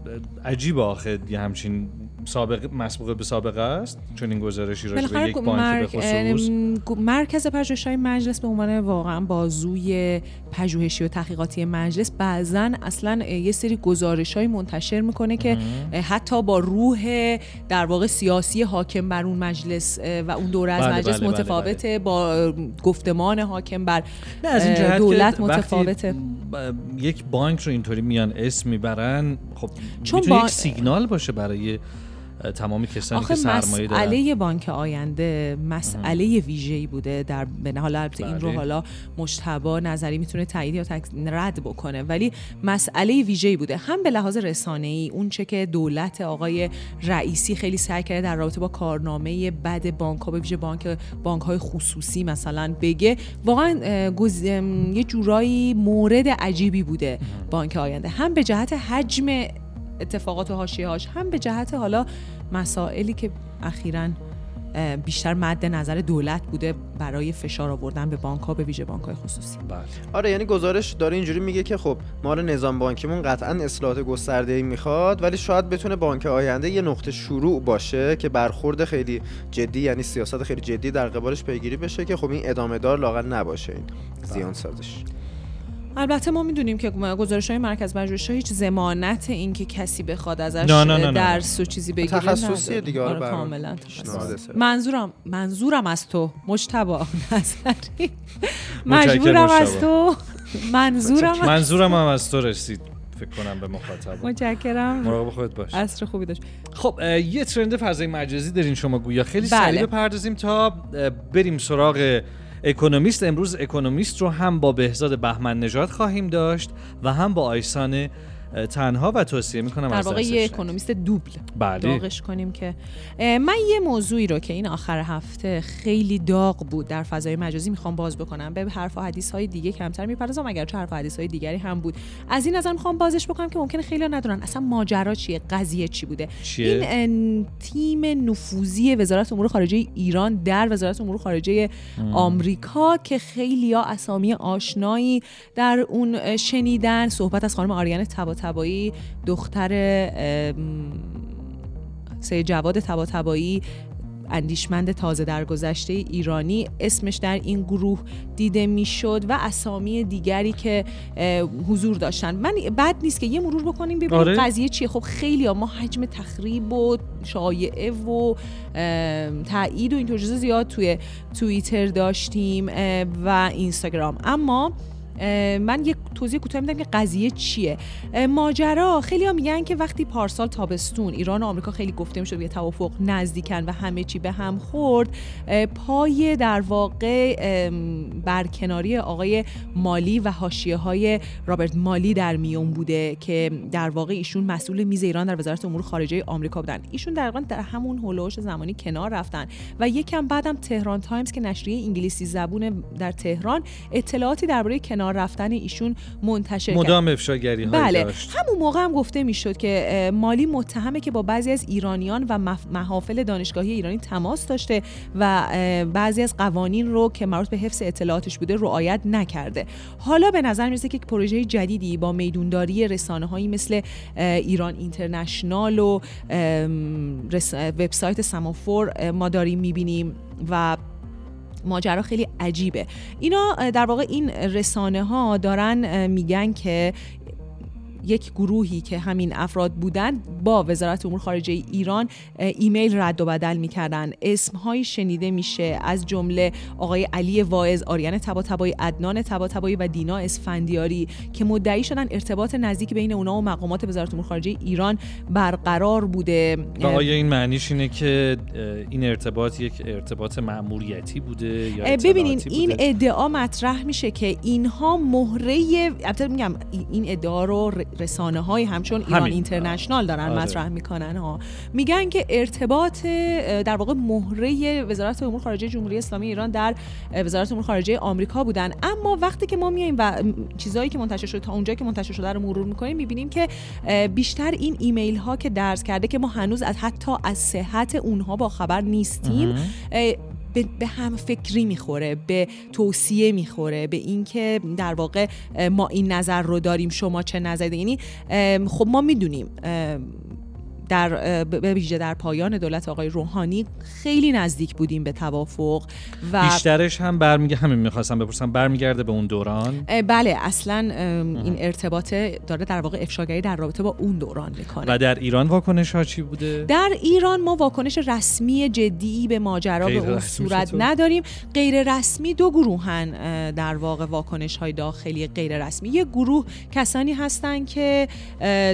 عجیب آخه یه همچین سابقه مسبوقه به سابقه است چون این گزارشی راجع به یک بانک به خصوص مرکز پژوهش‌های مجلس به عنوان واقعا بازوی پژوهشی و تحقیقاتی مجلس بعضا اصلا یه سری گزارش‌های منتشر می‌کنه که حتی با روح در واقع سیاسی حاکم بر اون مجلس و اون دوره از بله مجلس بله, بله، متفاوته بله. با گفتمان حاکم بر دولت متفاوته. یک بانک رو اینطوری میان اسم می‌برن خب چون با... یک سیگنال باشه برای تمامی کسانی که سرمایه دارن. مسئله بانک آینده مسئله ویژه‌ای بوده در به حال البته این رو بله. حالا مشتبا نظری می‌تونه تایید یا رد بکنه ولی مسئله ویژه‌ای بوده. هم به لحاظ رسانه‌ای اون چه که دولت آقای رئیسی خیلی سعی کرده در رابطه با کارنامه بد بانک ها به ویژه بانک بانک های خصوصی مثلا بگه واقعا یه جورایی مورد عجیبی بوده بانک آینده. هم به جهت حجم اتفاقات و هاش هم به جهت حالا مسائلی که اخیرا بیشتر مد نظر دولت بوده برای فشار آوردن به بانک ها به ویژه بانک های خصوصی. بله. آره یعنی گزارش داره اینجوری میگه که خب ما رو نظام بانکیمون قطعا اصلاحات گسترده ای می‌خواد ولی شاید بتونه بانک آینده یه نقطه شروع باشه که برخورد خیلی جدی یعنی سیاست خیلی جدی در قبالش پیگیری بشه که خب این ادامه دار لاغر نباشه این زیان سازش. البته ما می‌دونیم که گزارش های مرکز پژوهش هیچ ضمانت این که کسی بخواد ازش نه نه نه درس و چیزی بگیره تخصصی دیگه آره, آره، کاملا منظورم منظورم از تو مجتبا نظری. مجبورم از تو. منظورم منظورم هم از تو رسید فکر کنم به مخاطب. متشکرم. مراقب خودت باش. عصر خوبی داشت. خب یه ترند فضای مجازی دارین شما گویا. خیلی بله. سریع بپردازیم تا بریم سراغ اکونومیست امروز اکونومیست رو هم با بهزاد بهمن نژاد خواهیم داشت و هم با آیسان تنها و توصیه می‌کنم در واقع یه اکونومیست دوبل بله. داغش کنیم که من یه موضوعی رو که این آخر هفته خیلی داغ بود در فضای مجازی می‌خوام باز بکنم. به حرف و حدیث های دیگه کمتر می‌پردازم اگر چه حرف و حدیث های دیگری هم بود. از این نظر می‌خوام بازش بکنم که ممکنه خیلی ندونن اصلا ماجرا چیه قضیه چی بوده. چیه؟ این تیم نفوذی وزارت امور خارجه ایران در وزارت امور خارجه آمریکا که خیلی ها اسامی آشنایی در اون شنیدن. صحبت از خانم آریان تبایی دختر سه جواد تبایی اندیشمند تازه در گذشته ایرانی. اسمش در این گروه دیده می‌شد و اسامی دیگری که حضور داشتن. من بد نیست که یه مرور بکنیم ببینیم آره. قضیه چیه. خب خیلی ها ما حجم تخریب و شایعه و تایید و این زیاد توی توییتر داشتیم و اینستاگرام. اما من یک توضیح کوتاه میدم که قضیه چیه. ماجرا خیلی ها میگن که وقتی پارسال تابستون ایران و آمریکا خیلی گفته می‌شد به توافق نزدیکن و همه چی به هم خورد پای در واقع برکناری آقای مالی و حاشیه های رابرت مالی در میون بوده که در واقع ایشون مسئول میز ایران در وزارت امور خارجه آمریکا بودن. ایشون در در همون هولوش زمانی کنار رفتن و یکم بعدم تهران تایمز که نشریه انگلیسی زبون در تهران اطلاعاتی درباره کنار رفتن ایشون منتشر مدام افشاگری بله. همون موقع هم گفته می‌شد که مالی متهمه که با بعضی از ایرانیان و محافل دانشگاهی ایرانی تماس داشته و بعضی از قوانین رو که مربوط به حفظ اطلاعاتش بوده رعایت نکرده. حالا به نظر می‌رسه که پروژه جدیدی با میدونداری رسانه هایی مثل ایران اینترنشنال و وبسایت سمافور ما داریم می‌بینیم و ماجرا خیلی عجیبه. اینا در واقع این رسانه ها دارن میگن که یک گروهی که همین افراد بودن با وزارت امور خارجه ایران ایمیل رد و بدل می‌کردن. اسمهایی شنیده میشه از جمله آقای علی واعظ آریان طباطبایی عدنان طباطبایی و دینا اسفندیاری که مدعی شدن ارتباط نزدیک بین اونا و مقامات وزارت امور خارجه ایران برقرار بوده. و آیا این معنیش اینه که این ارتباط یک ارتباط مأموریتی بوده یا ببینین این ادعا مطرح میشه که اینها مهره البته میگم این ادعا رو رسانه های همچون ایران اینترنشنال دارن آره. مطرح می‌کنن ها میگن که ارتباط در واقع مهره وزارت امور خارجه جمهوری اسلامی ایران در وزارت امور خارجه آمریکا بودن. اما وقتی که ما میایم و چیزایی که منتشر شده تا اونجایی که منتشر شده رو مرور می‌کنیم می‌بینیم که بیشتر این ایمیل ها که درس کرده که ما هنوز از حتی از صحت اونها با خبر نیستیم به هم فکری می‌خوره به توصیه می‌خوره به اینکه در واقع ما این نظر رو داریم شما چه نظری یعنی خب ما می‌دونیم در به ویژه در پایان دولت آقای روحانی خیلی نزدیک بودیم به توافق و بیشترش هم برمیگه همین می‌خواستم بپرسم برمیگرده به اون دوران؟ بله اصلا این ارتباط داره در واقع افشاگری در رابطه با اون دوران می‌کنه. و در ایران واکنش ها چی بوده؟ در ایران ما واکنش رسمی جدی به ماجرا به اون صورت نداریم. غیر رسمی دو گروهن در واقع واکنش های داخلی غیر رسمی. یه گروه کسانی هستن که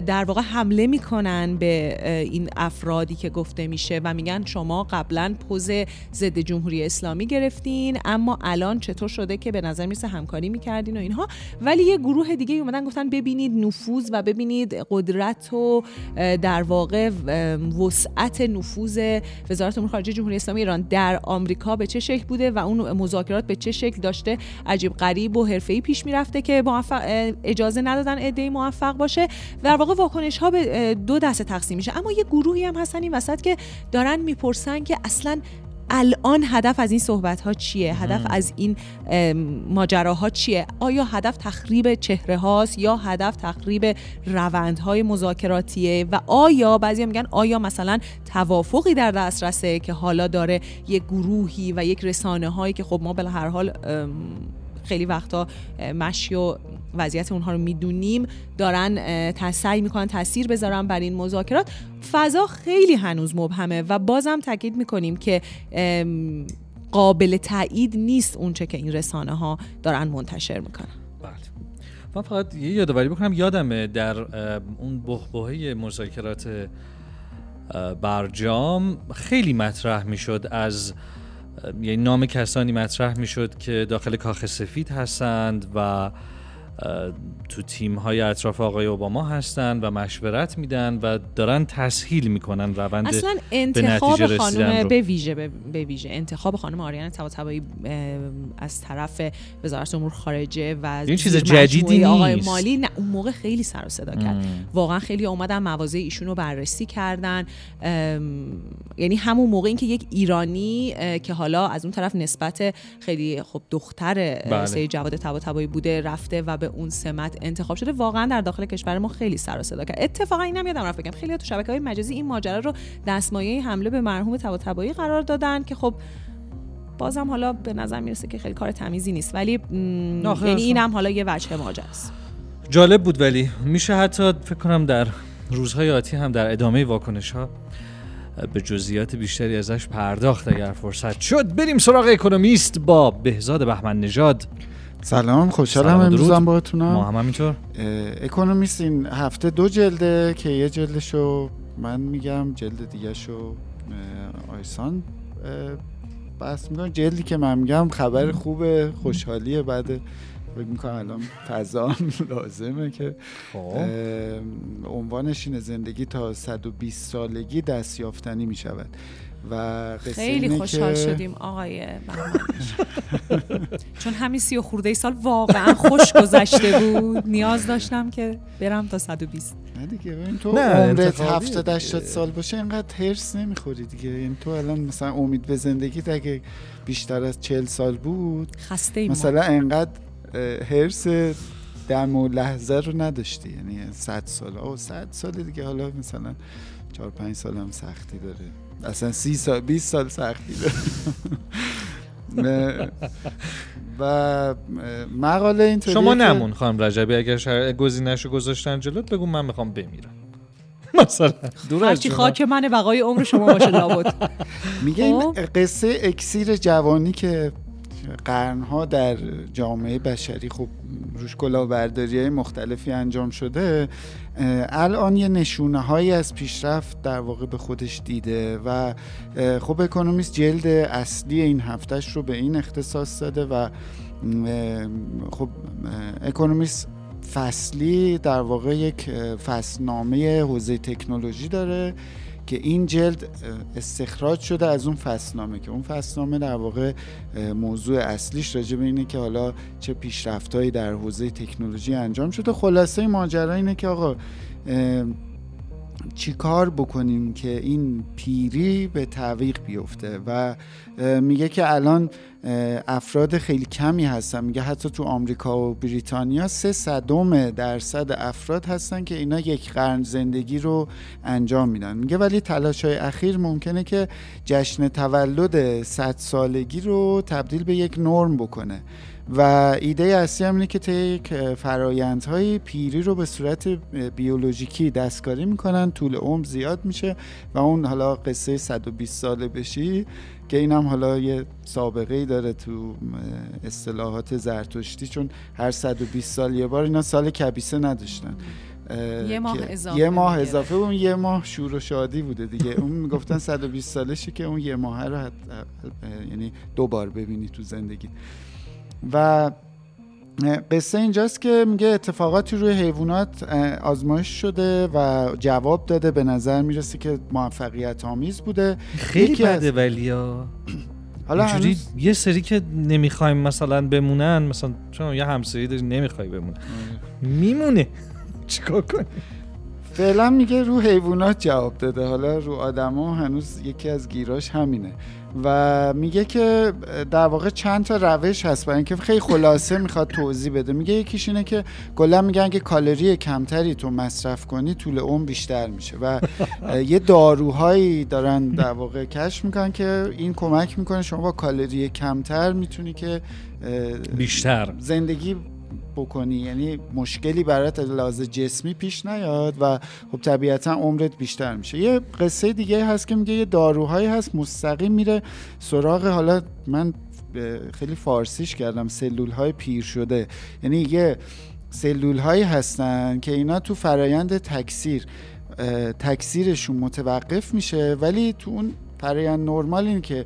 در واقع حمله می‌کنن به این افرادی که گفته میشه و میگن شما قبلا پوز ضد جمهوری اسلامی گرفتین اما الان چطور شده که به نظر می‌رسه همکاری می‌کردین و اینها. ولی یه گروه دیگه اومدن گفتن ببینید نفوذ و ببینید قدرت و در واقع وسعت نفوذ وزارت امور خارجه جمهوری اسلامی ایران در آمریکا به چه شکل بوده و اون مذاکرات به چه شکل داشته عجیب غریب و حرفه‌ای پیش می‌رفته که موفق اجازه ندادن ایده موفق باشه. در واقع واکنش ها به دو دسته تقسیم میشه اما یه گروهی هم هستن این وسط که دارن می‌پرسن که اصلا الان هدف از این صحبت ها چیه هدف از این ماجراها چیه؟ آیا هدف تخریب چهره هاست یا هدف تخریب روندهای مذاکراتیه؟ و آیا بعضی میگن آیا مثلا توافقی در دسترسه که حالا داره یک گروهی و یک رسانه هایی که خب ما به هر حال خیلی وقتا مشی و وضعیت اونها رو می‌دونیم. دارن سعی می‌کنن تاثیر بذارن بر این مذاکرات. فضا خیلی هنوز مبهمه و بازم تاکید می‌کنیم که قابل تایید نیست اونچه که این رسانه ها دارن منتشر می‌کنن. بله. من فقط یه یادآوری بکنم. یادمه در اون بحبوحه مذاکرات برجام خیلی مطرح می‌شد از یعنی نام کسانی مطرح می‌شد که داخل کاخ سفید هستند و تو تیم های اطراف آقای اوباما هستن و مشورت میدن و دارن تسهیل می‌کنن روند اصلا انتخاب به خانم به ویژه به ویژه انتخاب خانم آریان طباطبایی از طرف وزارت امور خارجه و این چیز جدیدی آقای مالی. نه اون موقع خیلی سر و صدا کرد. واقعا خیلی اومدن مواضع ایشون رو بررسی کردن. یعنی همون موقع اینکه یک ایرانی که حالا از اون طرف نسبت خیلی خب دختر بله. سید جواد طباطبایی بوده رفته و به اون سمت انتخاب شده. واقعا در داخل کشور ما خیلی سر و صدا کرد. اتفاقا اینم یادم رفت بگم خیلی تو شبکه های مجازی این ماجرا رو دستمایه حمله به مرحوم طباطبایی قرار دادن که خب بازم حالا به نظر می‌رسه که خیلی کار تمیزی نیست. ولی یعنی اینم حالا یه وجه ماجراست. جالب بود ولی میشه حتی فکر کنم در روزهای آتی هم در ادامه واکنش ها به جزئیات بیشتری ازش پرداخت اگر فرصت شد. بریم سراغ اکونومیست با بهزاد بهمن نژاد سلام خوشحالم امروز هم باهاتونم. ما هم همینطور. اکونومیست این هفته دو جلده که یه جلدشو من میگم جلد دیگه شو آیسان. بس میگم جلدی که من میگم خبر خوبه خوشحالیه بعد فکر می‌کنم الان فضا لازمه که خب. عنوانش اینه زندگی تا 120 سالگی دستیافتنی می‌شود. و خیلی خوشحال شدیم آقای چون همین سی و خورده سال واقعا خوش گذشته بود. نیاز داشتم که برم تا 120 نه دیگه این تو عمرت 70 80 سال باشه اینقدر هرس نمی‌خوری دیگه. این تو الان مثلا امید به زندگی اگه بیشتر از 40 سال بود خسته مثلا اینقدر هرس دم و لحظه رو نداشتی. یعنی 100 سال. او 100 سال دیگه. حالا مثلا 4 5 سال هم سختی داره. اصلا سی سال 20 سال سختی داره. و مقاله اینطوریه شما نمون خانم رجبی اگر شر... گزینه‌شو گذاشتن جلوت بگو من می‌خوام بمیرم. مثلا. دور از. خاک من بقای عمر شما باشه لابد. میگه این خب. قصه اکسیر جوانی که قرنها در جامعه بشری خب روش کلاهبرداری های مختلفی انجام شده الان یه نشونه هایی از پیشرفت در واقع به خودش دیده و خب اکونومیست جلد اصلی این هفتش رو به این اختصاص داده و خب اکونومیست فصلی در واقع یک فصلنامه حوزه تکنولوژی داره. که این جلد استخراج شده از اون فصلنامه که اون فصلنامه در واقع موضوع اصلیش راجع به اینه که حالا چه پیشرفتهایی در حوزه تکنولوژی انجام شده. خلاصه ماجرا اینه که آقا چی کار بکنیم که این پیری به تعویق بیفته؟ و میگه که الان افراد خیلی کمی هستن. میگه حتی تو آمریکا و بریتانیا سه صدم درصد افراد هستن که اینا یک قرن زندگی رو انجام میدن. میگه ولی تلاش های اخیر ممکنه که جشن تولد 100 سالگی رو تبدیل به یک نرم بکنه. و ایده اصلی هم اینه که طی یک فرایندهای پیری رو به صورت بیولوژیکی دستکاری می‌کنن. طول عمر زیاد میشه و اون حالا قصه 120 ساله بشی که اینم حالا یه سابقه ای داره تو اصطلاحات زرتشتی چون هر 120 سال یه بار اینا سال کبیسه نداشتن. یه ماه اضافه یه ماه. اضافه اون یه ماه شور و شادی بوده دیگه. اون می‌گفتن 120 سالشه که اون یه ماه رو یعنی دو بار ببینی تو زندگی. و قصه اینجاست که میگه اتفاقاتی روی حیوانات آزمایش شده و جواب داده. به نظر می‌رسه که موفقیت آمیز بوده. خیلی بده ولی حالا هنوز یه سری که نمی‌خوایم مثلا بمونن مثلا چون یه همسایه داری نمی‌خوای بمونه میمونه. چیکار کنی فعلا میگه رو حیوانات جواب داده. حالا رو آدما هنوز یکی از گیراش همینه. و میگه که در واقع چند تا روش هست برای اینکه خیلی خلاصه می‌خواد توضیح بده. میگه یکیش اینه که کلا میگن که کالری کمتری تو مصرف کنی طول عمر بیشتر میشه. و یه داروهایی دارن در واقع کشف می‌کنن که این کمک می‌کنه شما با کالری کمتر می‌تونی که بیشتر. زندگی بکنی. یعنی مشکلی برات از لحاظ جسمی پیش نیاد و خب طبیعتا عمرت بیشتر میشه. یه قصه دیگه هست که میگه یه داروهایی هست مستقیم میره سراغ حالا من خیلی فارسیش کردم سلول های پیر شده. یعنی یه سلول هایی هستن که اینا تو فرایند تکثیر تکثیرشون متوقف میشه. ولی تو اون فرایند نرمال این که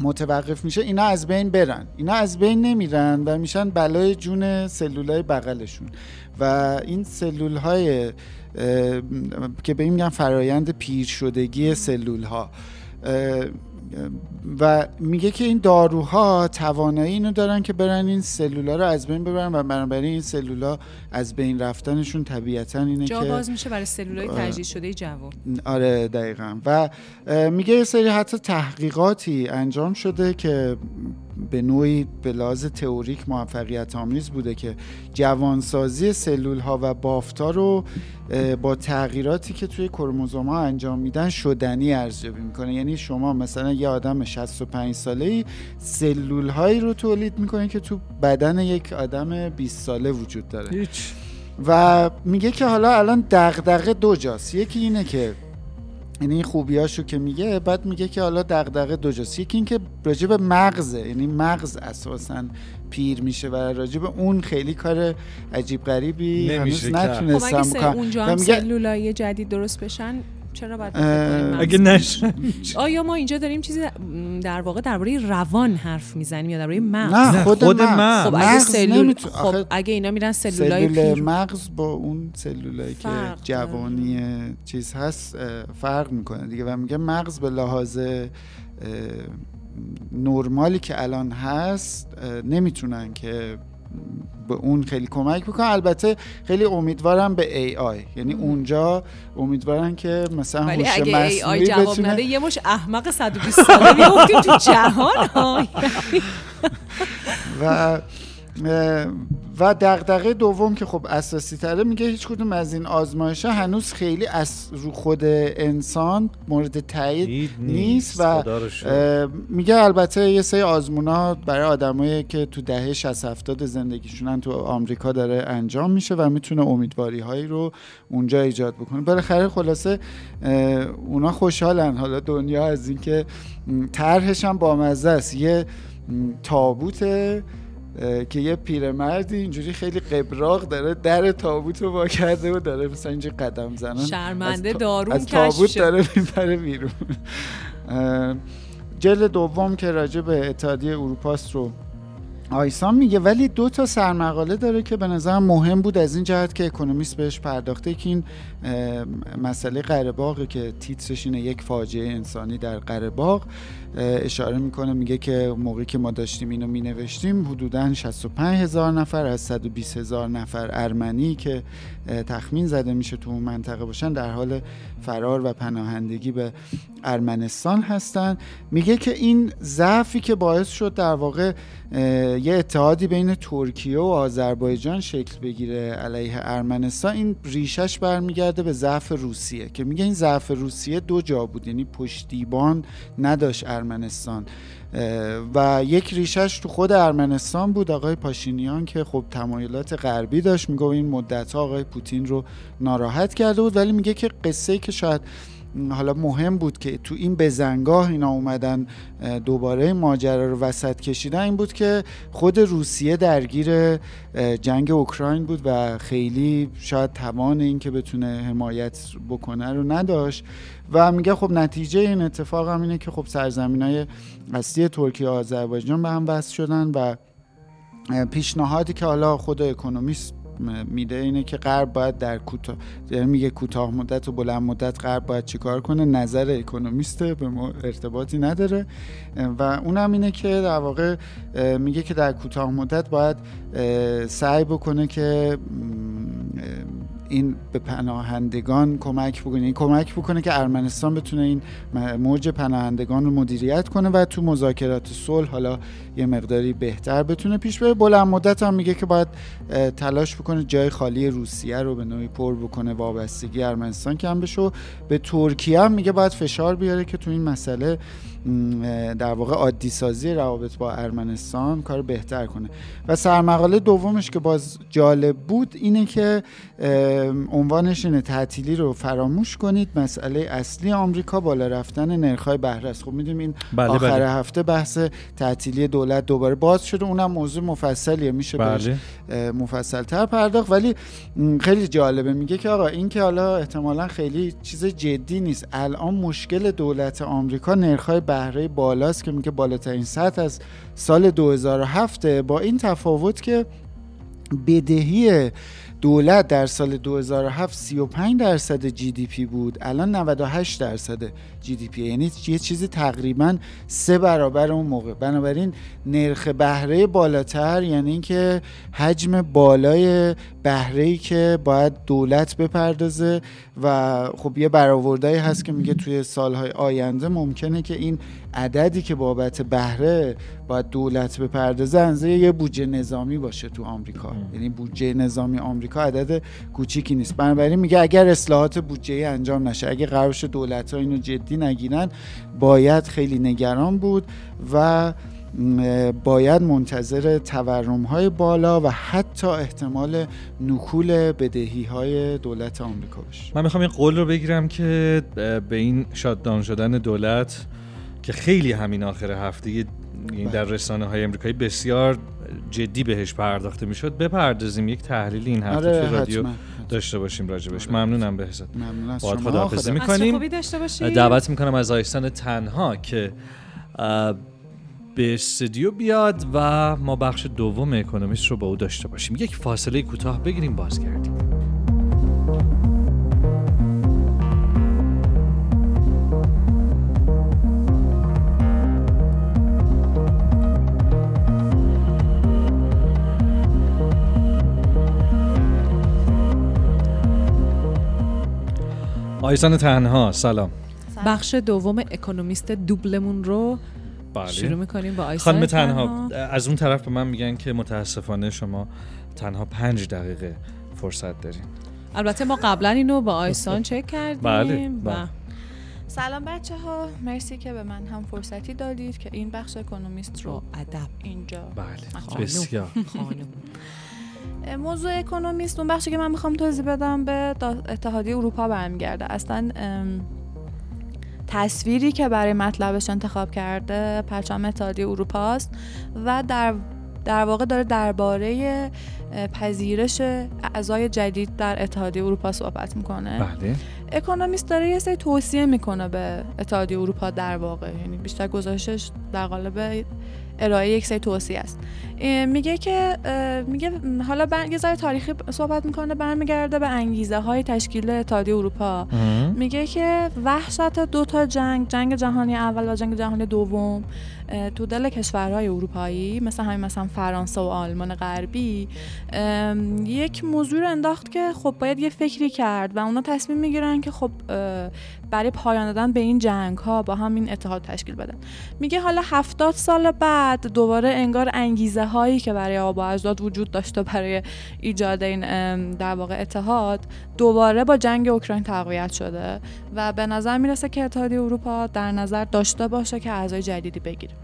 متوقف میشه اینا از بین برن. اینا از بین نمیرن و میشن بلای جون سلولای بغلشون. و این سلول های که به این میگن فرایند پیر شدگی سلول ها و میگه که این داروها توانایی اینو دارن که برن این سلولا رو از بین ببرن و بنابراین این سلولا از بین رفتنشون طبیعتا اینه جا که باز میشه برای سلولای تجدید شده جوان آره دقیقا. و میگه یه سری حتی تحقیقاتی انجام شده که به نوعی به لحاظ تئوریک موفقیت آمیز بوده که جوانسازی سلول ها و بافتا رو با تغییراتی که توی کروموزوم ها انجام میدن شدنی ارزیابی می‌کنه. یعنی شما مثلا یه آدم 65 ساله ای سلول هایی رو تولید می‌کنه که تو بدن یک آدم 20 ساله وجود داره. هیچ. و میگه که حالا الان دغدغه دو جاست. یکی اینه که یعنی این خوبیاشو که میگه بعد میگه که حالا دغدغه دو جاست یکی این که راجع به مغزه یعنی مغز اساسا پیر میشه و راجع به اون خیلی کار عجیب غریبی هنوز نتونستم خب اگه اونجا هم سلولای جدید درست بشن چرا باید اگه نشن آیا ما اینجا داریم چیزی در واقع درباره روان حرف می‌زنیم یا درباره مغز؟ نه خود, خود مغز, خب اگه سلول خب اگه اینا میرن سلولای سلول مغز با اون سلولایی که جوانی چیز هست فرق می‌کنه دیگه. و میگه مغز به لحاظ نرمالی که الان هست نمی‌تونن که به اون خیلی کمک بکنن البته خیلی امیدوارم به ای آی یعنی اونجا امیدوارن که مثلا ولی اگه ای آی جواب بتونه نده یه مش احمق 120 ساله میافتیم تو جهان. ها و و دغدغه دوم که خب اساسی تره میگه هیچ کدوم از این آزمایش ها هنوز خیلی از رو خود انسان مورد تایید نیست. و میگه البته یه سری آزمونا برای آدمایی که تو دهه 60 70 زندگیشونن تو آمریکا داره انجام میشه و می‌تونه امیدواری هایی رو اونجا ایجاد بکنه. بالاخره خلاصه اونا خوشحالن. حالا دنیا از اینکه طرحش هم بامزه است. یه تابوته که یه پیرمردی اینجوری خیلی قبراق داره در تابوت رو با کرده و داره مثلا اینجا قدم زنان شرمنده دارون از تابوت داره میپره بیرون. جلد دوم که راجع به اتحادیه اروپاست رو آیسان میگه ولی دو تا سرمقاله داره که به نظر مهم بود از این جهت که اکونومیست بهش پرداخته که این مسئله قره که تیترش اینه یک فاجعه انسانی در قره اشاره می‌کنه میگه که موقعی که ما داشتیم اینو مینوشتیم حدودا 65 هزار نفر از 120 هزار نفر ارمنی که تخمین زده میشه تو اون منطقه باشن در حال فرار و پناهندگی به ارمنستان هستن. میگه که این ضعفی که باعث شد در واقع یه اتحادی بین ترکیه و آذربایجان شکل بگیره علیه ارمنستان این ریشش برمیگرده به ضعف روسیه که میگه این ضعف روسیه دو جا بود یعنی پشتیبان نداشت ارمنستان. و یک ریشش تو خود ارمنستان بود آقای پاشینیان که خب تمایلات غربی داشت. میگه این مدت آقای پوتین رو ناراحت کرده بود ولی میگه که قصه که شاید حالا مهم بود که تو این بزنگاه اینا اومدن دوباره ماجرا رو وسط کشیدن این بود که خود روسیه درگیر جنگ اوکراین بود و خیلی شاید توان این که بتونه حمایت بکنه رو نداشت. و میگه خب نتیجه این اتفاق هم اینه که خب سرزمین های اصلی ترکیه و آذربایجان به هم وصل شدن و پیشنهادی که حالا خود اکونومیست میده اینه که غرب باید در کوتاه یعنی میگه کوتاه مدت و بلند مدت غرب باید چیکار کنه؟ نظر اکونومیسته به ما ارتباطی نداره. و اونم اینه که در واقع میگه که در کوتاه مدت باید سعی بکنه که این به پناهندگان کمک بکنه. این کمک بکنه که ارمنستان بتونه این موج پناهندگان رو مدیریت کنه و تو مذاکرات صلح حالا یه مقداری بهتر بتونه پیش بره. بلند مدت هم میگه که باید تلاش بکنه جای خالی روسیه رو به نوعی پر بکنه. وابستگی ارمنستان کم بشه به ترکیه هم میگه باید فشار بیاره که تو این مسئله در واقع عادی سازی روابط با ارمنستان کار بهتر کنه. و سرمقاله دومش که باز جالب بود اینه که عنوانش اینه تعطیلی رو فراموش کنید مسئله اصلی آمریکا بالا رفتن نرخ‌های بهره است. خب می‌دونیم این بله آخر بله. هفته بحث تعطیلی دولت دوباره باز شده. اونم موضوع مفصلیه. میشه بله. مفصلتر پرداخت. ولی خیلی جالبه. میگه که آقا این که حالا احتمالا خیلی چیز جدی نیست. الان مشکل دولت آمریکا نرخ‌های بهره بالاست که میگه بالاترین سطح از سال 2007 با این تفاوت که بدهی دولت در سال 2007 35 درصد جی دی پی بود. الان 98 درصد جی دی پی. یعنی یه چیزی تقریبا سه برابر اون موقع. بنابراین نرخ بهره بالاتر یعنی اینکه حجم بالای بهره ای که باید دولت بپردازه و خب یه برآوردهایی هست که میگه توی سالهای آینده ممکنه که این عددی که بابت بهره باید دولت بپردازه انزه یه بودجه نظامی باشه تو آمریکا. یعنی بودجه نظامی آمریکا عدد کوچیکی نیست بنابراین میگه اگر اصلاحات بودجه انجام نشه اگه قرار دولت ها اینو جدی نگیرن باید خیلی نگران بود و باید منتظر تورم های بالا و حتی احتمال نکول بدهی های دولت آمریکا باشه من می‌خوام این قول رو بگیرم که به این شاددان شدن دولت که خیلی همین آخر هفته در بله. رسانه های امریکایی بسیار جدی بهش پرداخته می‌شد بپردازیم یک تحلیل این هفته آره تو رادیو داشته باشیم راجبش آره. ممنونم بهزاد. ممنون از شما. خداحافظی می‌کنیم. دعوت می‌کنم از آیستان تنها که به استودیو بیاد و ما بخش دوم اکونومیست رو با او داشته باشیم. یک فاصله کوتاه بگیریم بازگردیم. آیسان تنها سلام. بخش دوم اکونومیست دوبلمون رو بله. شروع می‌کنیم با آیسا خانم تنها. از اون طرف به من میگن که متاسفانه شما تنها پنج دقیقه فرصت دارین. البته ما قبلا اینو با آیسان چک کردیم. بله، بله. سلام بچه ها مرسی که به من هم فرصتی دادید که این بخش اکونومیست رو ادب. اینجا بله. خانم. بسیار. اه، موضوع اکونومیست اون بخشی که من می‌خوام توضیح بدم به اتحادیه اروپا برمیگرده. اصلا تصویری که برای مطلبش انتخاب کرده پرچم اتحادیه اروپاست و در در واقع داره درباره پذیرش اعضای جدید در اتحادیه اروپا صحبت می‌کنه. بله. اکونومیست داره یه سری توصیه می‌کنه به اتحادیه اروپا در واقع. یعنی بیشتر گزارشش در قالب ارائه یک سری توصیه است. میگه که میگه حالا. یه ذره تاریخی صحبت می‌کنه برمیگرده به انگیزه های تشکیل اتحادیه اروپا. میگه که وحشت دو تا جنگ جنگ جهانی اول و جنگ جهانی دوم تو دل کشورهای اروپایی مثل همین مثلا فرانسه و آلمان غربی. یک موضوع رو انداخت که خب باید یه فکری کرد و اونا تصمیم می‌گیرن که خب برای پایان دادن به این جنگ ها با همین اتحاد تشکیل بدن. میگه حالا هفتاد سال بعد دوباره انگار انگیزه هایی که برای آبا اجداد وجود داشته برای ایجاد این در واقع اتحاد دوباره با جنگ اوکراین تقویت شده و به نظر می‌رسه که اتحادیه اروپا در نظر داشته باشه که اعضای جدیدی بگیره.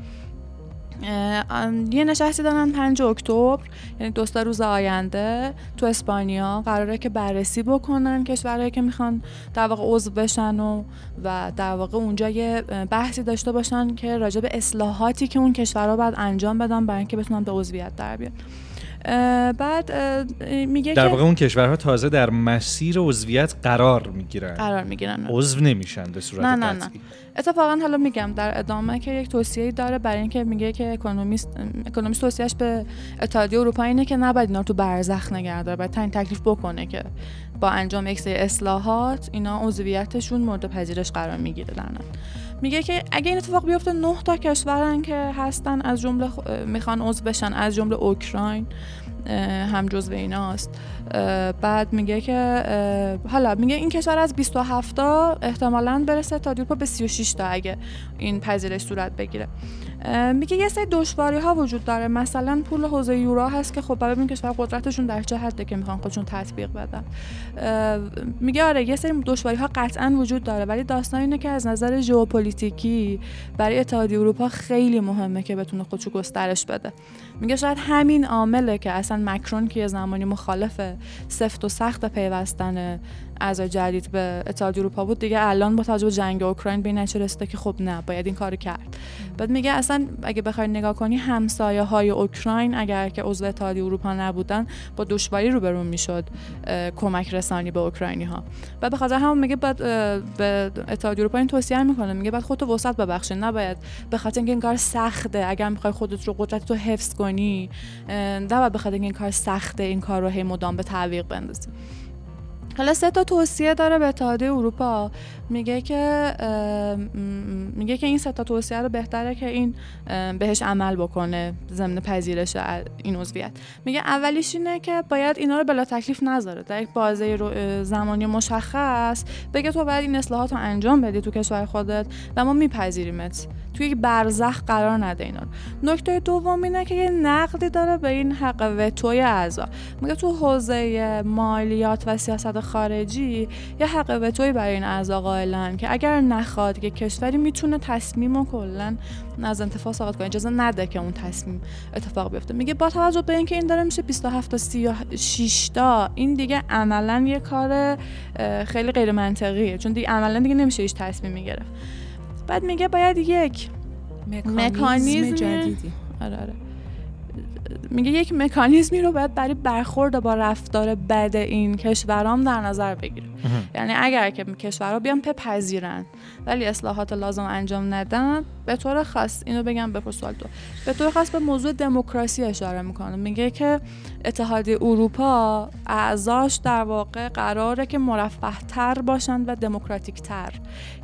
یه نشستی دارن 5 اکتبر یعنی دو سه روز آینده تو اسپانیا. قراره که بررسی بکنن کشورهایی که می‌خوان در واقع عضو بشن و و در واقع اونجا یه بحثی داشته باشن که راجع به اصلاحاتی که اون کشورها باید انجام بدن برای اینکه بتونن به عضویت در بیان. بعد میگه در واقع اون کشورها تازه در مسیر عضویت قرار می‌گیرن قرار می‌گیرن عضو نمیشن به صورت نه، نه، نه. اتفاقا حالا میگم در ادامه که یک توصیه داره برای اینکه میگه که اکونومیست اکونومیست توصیهش به اتحادیه اروپا اینه که نباید اینا رو تو برزخ نگه داره باید تعیین تکلیف بکنه که با انجام یک سری اصلاحات اینا عضویتشون مورد پذیرش قرار می‌گیره در. میگه که اگه این اتفاق بیفته نه تا کشورن که هستن از جمله می‌خوان عضو بشن از جمله اوکراین هم جزو ایناست. بعد میگه که حالا میگه این کشور از 27 تا احتمالاً برسه تا اروپا به 36 تا اگه این پذیرش صورت بگیره. میگه یه سری دشواری ها وجود داره. مثلا پول حوزه یورو هست که خب ببینیم کشور قدرتشون در چه حده که می‌خوان خودشون تطبیق بدن. میگه آره یه سری دشواری ها قطعا وجود داره ولی داستان اینه که از نظر ژئوپلیتیکی برای اتحادیه اروپا خیلی مهمه که بتونه خودشو گسترش بده. میگه شاید همین عامله که اصلا مکرون که یه زمانی مخالف سفت و سخت پیوستن اعضای جدید به اتحادیه اروپا بود. دیگه الان با توجه به جنگ اوکراین به این رسیده که خب نه باید این کارو کرد. بعد میگه اصلا اگه بخوای نگاه کنی همسایه های اوکراین اگر که عضو اتحادیه اروپا نبودن با دشواری روبرو می‌شد کمک رسانی به اوکراینی ها و به خاطر همون میگه بعد به اتحادیه اروپا این توصیه می‌کنه. میگه بعد خودتو وسعت ببخشید. نباید به خاطر اینکه این کار سخته. اگر می‌خوای خودت رو قدرت رو حفظ کنی نباید به خاطر اینکه این کار سخته این کار رو هی مدام به تعویق بندازی. حالا سه تا توصیه داره به اتحادیه اروپا. میگه که میگه که این سه تا توصیه رو بهتره که این بهش عمل بکنه ضمن پذیرش این عضویت. میگه اولیش اینه که باید اینا رو بلا تکلیف نذاره. در یک بازه زمانی مشخص بگه تو باید این اصلاحات رو انجام بدی تو کشور خودت و ما میپذیریمت. توی یک برزخ قرار نده اینا نکته دوم اینه که یه نقدی داره به این حق وتوی اعضا. میگه تو حوزه مالیات و سیاست خارجی یه حق وتوی برای این اعضا قائلن که اگر نخواد که کشوری می‌تونه تصمیم و کلا از انتفاع ساقط کنه. اجازه نده که اون تصمیم اتفاق بیفته. میگه با توجه به اینکه این داره میشه 27 تا 36 تا این دیگه عملا یه کار خیلی غیر منطقیه چون دیگه عملا دیگه نمیشه هیچ تصمیمی گرفت. بعد میگه باید یک مکانیزم جدیدی. آره آره. میگه یک مکانیزمی رو باید برای برخورد با رفتار بد این کشورام در نظر بگیره یعنی اگر که کشورها بیان بپذیرن ولی اصلاحات لازم انجام ندن به طور خاص اینو بگم بپرس سوال تو به طور خاص به موضوع دموکراسی اشاره می‌کنه میگه که اتحادیه اروپا اعضاش در واقع قراره که مرفه تر باشن و دموکراتیک تر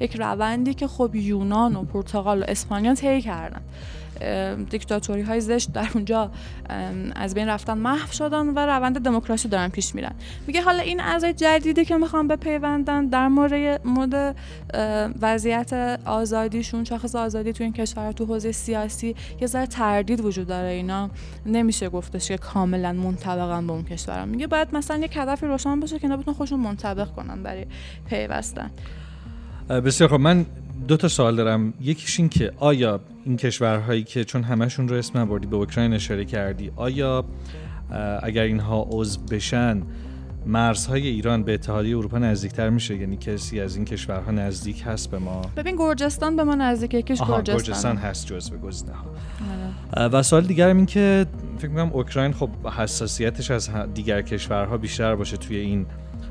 یک روندی که خب یونان و پرتغال و اسپانیا طی کردن. دیکتاتوری های زشت در اونجا از بین رفتن محو شدن و روند دموکراسی دارن پیش میرن. میگه حالا این اعضای جدیدی که می‌خوان بپیوندن در مورد مورد وضعیت آزادیشون شاخص آزادی تو این کشور تو حوزه سیاسی یه ذره تردید وجود داره اینا. نمیشه گفتش که کاملا منطبقن به اون کشور میگه باید مثلا یک هدفی روشن باشه که اینا بتونن خودشون منطبق کنن برای پیوستن. بسیار خب من دو تا سوال دارم. یکیش این که آیا این کشورهایی که چون همشون رو اسم نبردی به اوکراین اشاره کردی آیا اگر اینها عضو بشن مرزهای ایران به اتحادیه اروپا نزدیکتر میشه؟ یعنی کسی از این کشورها نزدیک هست به ما؟ ببین گرجستان به ما نزدیکه یکیش گرجستان گرجستان هست جزو گزینه ها. و سوال دیگرم این که فکر می‌کنم اوکراین خب حساسیتش از دیگر کشورها بیشتر باشه توی این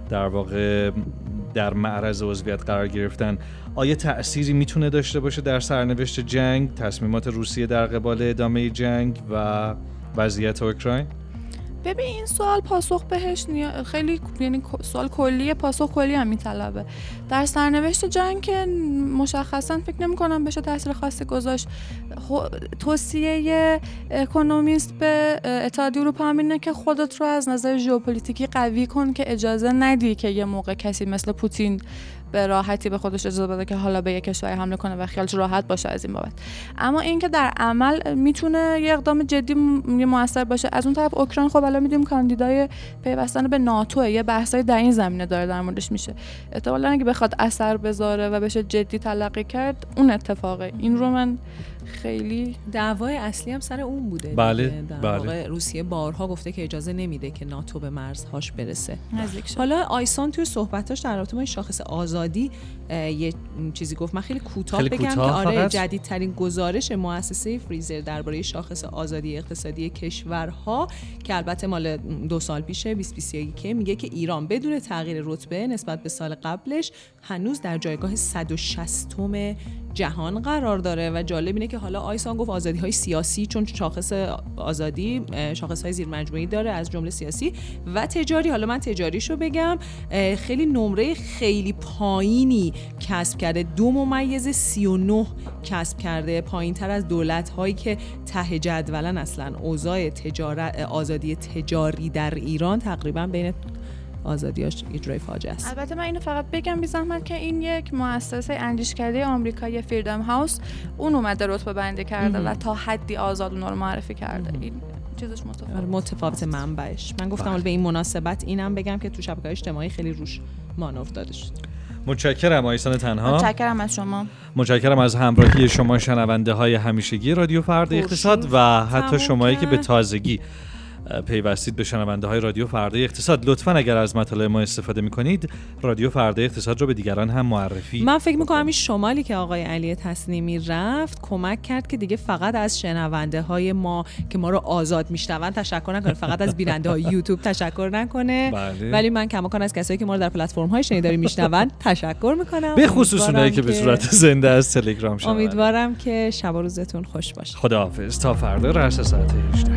در واقع در معرض عضویت قرار گرفتن. آیا تأثیری می‌تونه داشته باشه در سرنوشت جنگ تصمیمات روسیه در قبال ادامه جنگ و وضعیت اوکراین؟ ببین این سوال پاسخ بهش نیا... خیلی یعنی سوال کلیه پاسخ کلی هم میطلبه. در سرنوشت جنگ که مشخصا فکر نمی کنم بشه تاثیر خاصی گذاشت توصیه اکونومیست به اتحادیه اروپا همینه که خودت رو از نظر ژئوپلیتیکی قوی کن که اجازه ندی که یه موقع کسی مثل پوتین به راحتی به خودش اجازه بده که حالا به یک کشور حمله کنه و خیالش راحت باشه از این بابت. اما اینکه در عمل می‌تونه یه اقدام جدی موثر باشه. از اون طرف اوکراین خب الان میدیم کاندیدای پیوستن به ناتو یه بحثای در این زمینه داره در موردش میشه. احتمالاً اگه بخواد اثر بذاره و بشه جدی تلقی کرد اون اتفاقه. این رو من خیلی دعوای اصلی هم سر اون بوده بله در بله. واقع روسیه بارها گفته که اجازه نمیده که ناتو به مرزهاش برسه. حالا آیسان توی صحبتاش در رابطه با این شاخص آزادی یه چیزی گفت من خیلی کوتاه بگم که آره فقط. جدیدترین گزارش مؤسسه فریزر درباره شاخص آزادی اقتصادی کشورها که البته مال دو سال پیشه 2021 که میگه که ایران بدون تغییر رتبه نسبت به سال قبلش هنوز در جایگاه 160 جهان قرار داره و جالب اینه که حالا آیسان گفت آزادی های سیاسی چون شاخص آزادی شاخص های زیر داره از جمله سیاسی و تجاری. حالا من تجاریشو بگم خیلی نمره خیلی پایینی کسب کرده. دو ممیز 39 کسب کرده. پایین تر از دولت هایی که ته جدولن اصلا اوضاع تجارت آزادی تجاری در ایران تقریبا بین آزادیاش اجرای فاجعه است. البته من اینو فقط بگم بی زحمت که این یک مؤسسه اندیشکده آمریکایی فریدم هاوس اون اومده رتبه بندی کرده و تا حدی آزاد اونها رو معرفی کرده. این چیزش آره، متفاوت متفاوت منبعش. من گفتم حالا به این مناسبت اینم بگم که تو شبکه اجتماعی خیلی روش مان افتاده شد متشکرم آیسان تنها. متشکرم از شما. متشکرم از همراهی شما شنونده های همیشگی رادیو فردا خورشید اقتصاد و حتی شمایی که به. تازگی پیوستید به شنونده های رادیو فردا اقتصاد. لطفا اگر از مطالب ما استفاده می کنید رادیو فردا اقتصاد رو به دیگران هم معرفی من فکر می‌کنم این شمالی که آقای علی تصنیمی رفت کمک کرد که دیگه فقط از شنونده های ما که ما رو آزاد میشنون تشکر نکنه. فقط از بیننده های یوتیوب تشکر نکنه. بله. ولی من کماکان از کسایی که ما رو در پلتفرم های شنیداری میشنون تشکر می‌کنم. به خصوص اونایی که به صورت زنده از تلگرام شنونده. امیدوارم که شب و روزتون خوش باشه. خداحافظ. تا فردا رأس ساعت 18